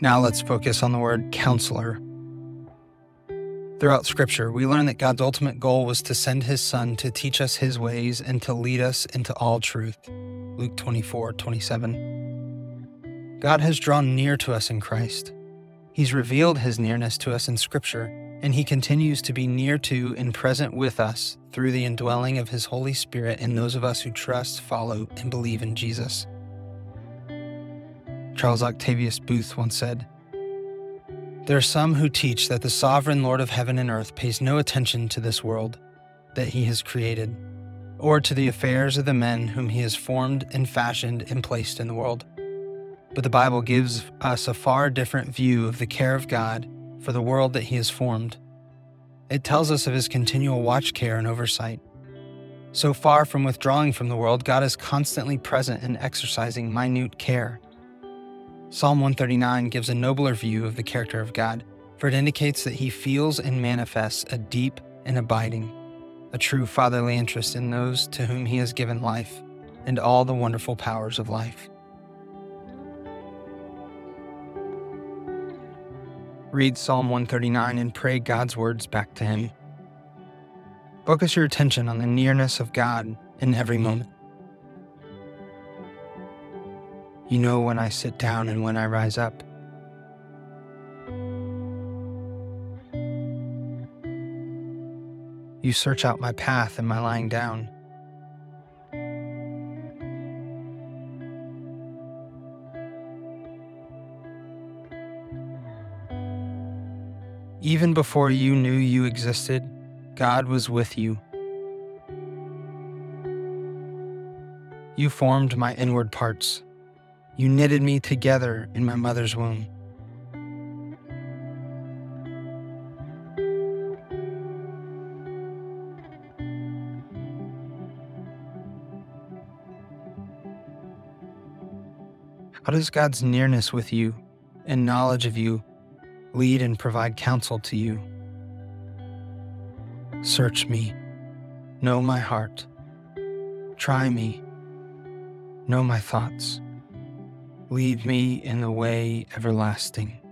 Now let's focus on the word counselor. Throughout Scripture, we learn that God's ultimate goal was to send His Son to teach us His ways and to lead us into all truth. Luke 24 27. God has drawn near to us in Christ. He's revealed His nearness to us in Scripture, and He continues to be near to and present with us through the indwelling of His Holy Spirit in those of us who trust, follow, and believe in Jesus. Charles Octavius Boothe once said, there are some who teach that the sovereign Lord of heaven and earth pays no attention to this world that he has created, or to the affairs of the men whom he has formed and fashioned and placed in the world. But the Bible gives us a far different view of the care of God for the world that he has formed. It tells us of his continual watch care and oversight. So far from withdrawing from the world, God is constantly present and exercising minute care Psalm 139 gives a nobler view of the character of God, for it indicates that he feels and manifests a deep and abiding, a true fatherly interest in those to whom he has given life and all the wonderful powers of life. Read Psalm 139 and pray God's words back to him. Focus your attention on the nearness of God in every moment. You know when I sit down and when I rise up. You search out my path and my lying down. Even before you knew you existed, God was with you. You formed my inward parts. You knitted me together in my mother's womb. How does God's nearness with you and knowledge of you lead and provide counsel to you? Search me, know my heart, try me, know my thoughts lead me in the way everlasting.